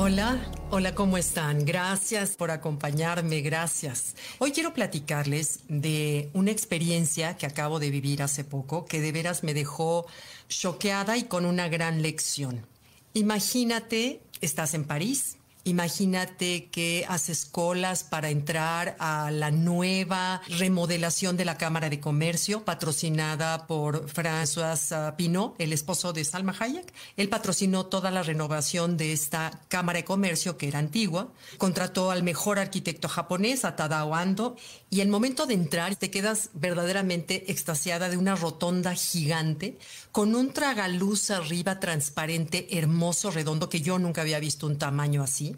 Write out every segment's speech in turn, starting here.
Hola, hola, ¿cómo están? Gracias por acompañarme, gracias. Hoy quiero platicarles de una experiencia que acabo de vivir hace poco que de veras me dejó choqueada y con una gran lección. Imagínate, estás en París, Imagínate que haces colas para entrar a la nueva remodelación de la Cámara de Comercio, patrocinada por François Pinot, el esposo de Salma Hayek. Él patrocinó toda la renovación de esta Cámara de Comercio, que era antigua. Contrató al mejor arquitecto japonés, a Ando, y el momento de entrar te quedas verdaderamente extasiada de una rotonda gigante con un tragaluz arriba transparente, hermoso, redondo, que yo nunca había visto un tamaño así.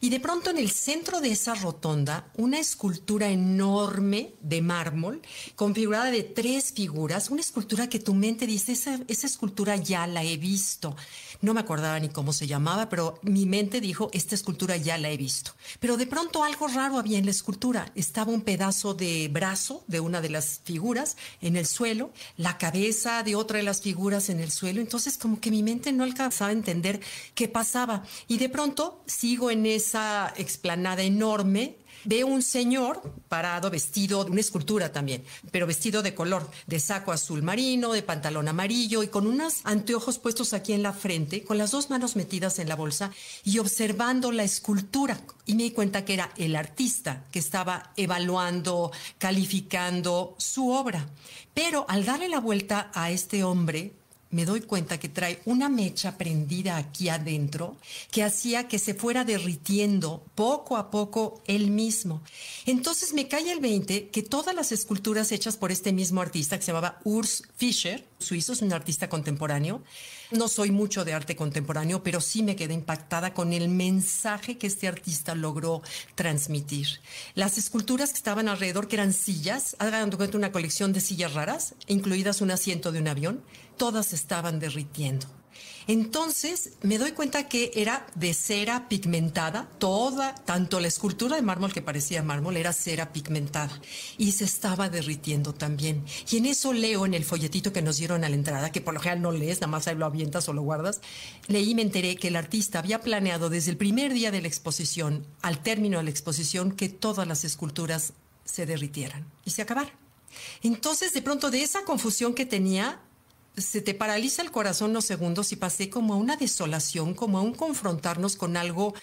Y de pronto en el centro de esa rotonda, una escultura enorme de mármol, configurada de tres figuras, una escultura que tu mente dice, esa, esa escultura ya la he visto. No me acordaba ni cómo se llamaba, pero mi mente dijo, esta escultura ya la he visto. Pero de pronto algo raro había en la escultura. Estaba un pedazo de brazo de una de las figuras en el suelo, la cabeza de otra de las figuras en el suelo. Entonces como que mi mente no alcanzaba a entender qué pasaba. Y de pronto sigo en esa explanada enorme Veo un señor parado, vestido de una escultura también, pero vestido de color, de saco azul marino, de pantalón amarillo y con unos anteojos puestos aquí en la frente, con las dos manos metidas en la bolsa y observando la escultura. Y me di cuenta que era el artista que estaba evaluando, calificando su obra. Pero al darle la vuelta a este hombre, me doy cuenta que trae una mecha prendida aquí adentro que hacía que se fuera derritiendo poco a poco él mismo. Entonces me cae el 20 que todas las esculturas hechas por este mismo artista que se llamaba Urs Fischer, suizo, es un artista contemporáneo, no soy mucho de arte contemporáneo, pero sí me quedé impactada con el mensaje que este artista logró transmitir. Las esculturas que estaban alrededor, que eran sillas, hagan cuenta una colección de sillas raras, incluidas un asiento de un avión, todas estaban derritiendo. Entonces me doy cuenta que era de cera pigmentada, toda, tanto la escultura de mármol que parecía mármol era cera pigmentada y se estaba derritiendo también. Y en eso leo en el folletito que nos dieron a la entrada, que por lo general no lees, nada más ahí lo avientas o lo guardas, leí y me enteré que el artista había planeado desde el primer día de la exposición al término de la exposición que todas las esculturas se derritieran y se acabaran. Entonces, de pronto, de esa confusión que tenía, se te paraliza el corazón unos segundos y pasé como a una desolación, como a un confrontarnos con algo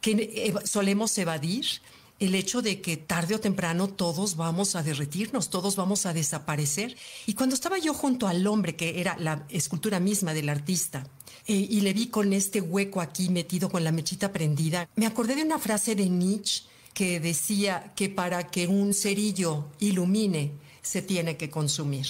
que solemos evadir, el hecho de que tarde o temprano todos vamos a derretirnos, todos vamos a desaparecer. Y cuando estaba yo junto al hombre, que era la escultura misma del artista, eh, y le vi con este hueco aquí metido con la mechita prendida, me acordé de una frase de Nietzsche que decía que para que un cerillo ilumine, se tiene que consumir.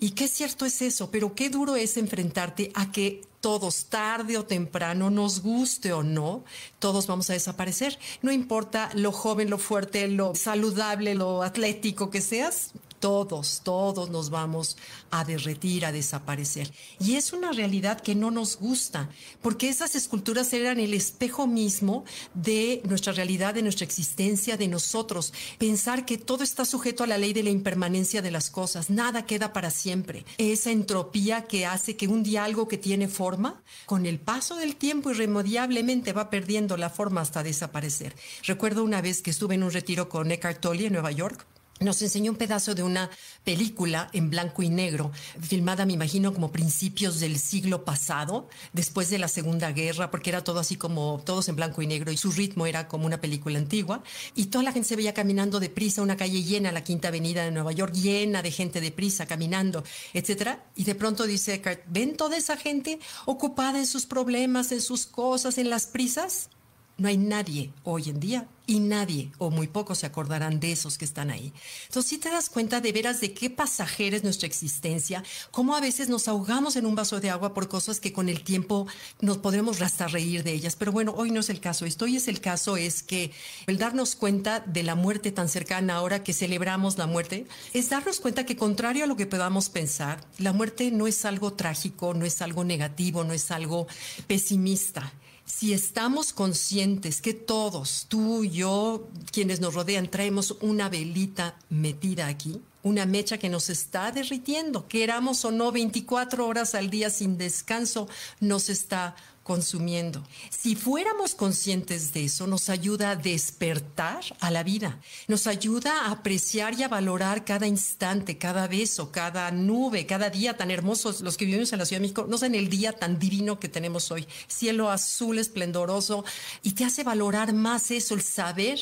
Y qué cierto es eso, pero qué duro es enfrentarte a que todos, tarde o temprano, nos guste o no, todos vamos a desaparecer. No importa lo joven, lo fuerte, lo saludable, lo atlético que seas, todos, todos nos vamos a derretir, a desaparecer. Y es una realidad que no nos gusta, porque esas esculturas eran el espejo mismo de nuestra realidad, de nuestra existencia, de nosotros. Pensar que todo está sujeto a la ley de la impermanencia de las cosas, nada queda para siempre. Esa entropía que hace que un día algo que tiene forma, con el paso del tiempo irremediablemente va perdiendo la forma hasta desaparecer. Recuerdo una vez que estuve en un retiro con Eckhart Tolle en Nueva York nos enseñó un pedazo de una película en blanco y negro, filmada, me imagino, como principios del siglo pasado, después de la Segunda Guerra, porque era todo así como, todos en blanco y negro, y su ritmo era como una película antigua, y toda la gente se veía caminando deprisa, una calle llena, la Quinta Avenida de Nueva York, llena de gente deprisa, caminando, etcétera, y de pronto dice Eckhart, ¿ven toda esa gente ocupada en sus problemas, en sus cosas, en las prisas? No hay nadie hoy en día y nadie o muy pocos se acordarán de esos que están ahí. Entonces, si te das cuenta de veras de qué pasajera es nuestra existencia, cómo a veces nos ahogamos en un vaso de agua por cosas que con el tiempo nos podremos hasta reír de ellas. Pero bueno, hoy no es el caso. Esto hoy es el caso es que el darnos cuenta de la muerte tan cercana ahora que celebramos la muerte, es darnos cuenta que contrario a lo que podamos pensar, la muerte no es algo trágico, no es algo negativo, no es algo pesimista si estamos conscientes que todos, tú, yo, quienes nos rodean, traemos una velita metida aquí, una mecha que nos está derritiendo, queramos o no, 24 horas al día sin descanso, nos está consumiendo. Si fuéramos conscientes de eso, nos ayuda a despertar a la vida, nos ayuda a apreciar y a valorar cada instante, cada beso, cada nube, cada día tan hermosos, los que vivimos en la Ciudad de México, no sé, en el día tan divino que tenemos hoy, cielo azul esplendoroso, y te hace valorar más eso, el saber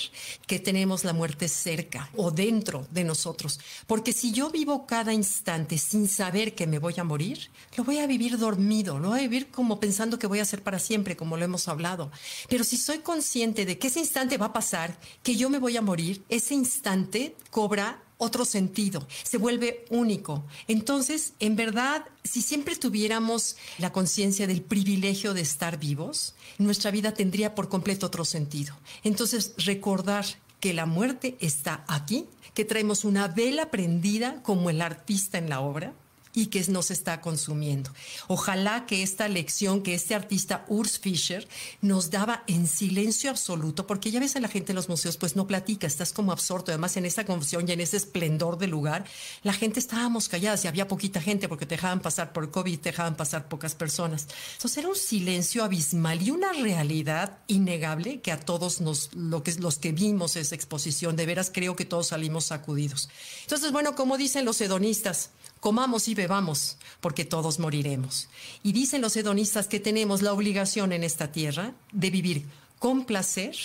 que tenemos la muerte cerca o dentro de nosotros. Porque si yo vivo cada instante sin saber que me voy a morir, lo voy a vivir dormido, lo voy a vivir como pensando que voy a para siempre, como lo hemos hablado. Pero si soy consciente de que ese instante va a pasar, que yo me voy a morir, ese instante cobra otro sentido, se vuelve único. Entonces, en verdad, si siempre tuviéramos la conciencia del privilegio de estar vivos, nuestra vida tendría por completo otro sentido. Entonces, recordar que la muerte está aquí, que traemos una vela prendida como el artista en la obra, y que nos está consumiendo. Ojalá que esta lección que este artista Urs Fischer nos daba en silencio absoluto, porque ya ves a la gente en los museos, pues no platica, estás como absorto. Además, en esta confusión y en ese esplendor del lugar, la gente estábamos calladas y había poquita gente porque te dejaban pasar por COVID, te dejaban pasar pocas personas. Entonces era un silencio abismal y una realidad innegable que a todos nos, lo que, los que vimos esa exposición, de veras creo que todos salimos sacudidos. Entonces, bueno, como dicen los hedonistas, comamos y bebamos, porque todos moriremos. Y dicen los hedonistas que tenemos la obligación en esta tierra de vivir con placer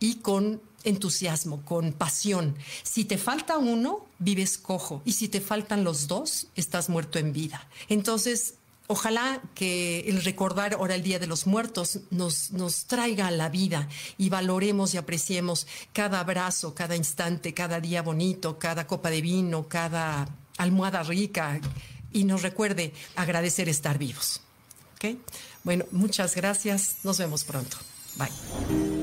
y con entusiasmo, con pasión. Si te falta uno, vives cojo. Y si te faltan los dos, estás muerto en vida. Entonces, Ojalá que el recordar ahora el Día de los Muertos nos, nos traiga a la vida y valoremos y apreciemos cada abrazo, cada instante, cada día bonito, cada copa de vino, cada almohada rica y nos recuerde agradecer estar vivos. ¿Okay? Bueno, muchas gracias. Nos vemos pronto. Bye.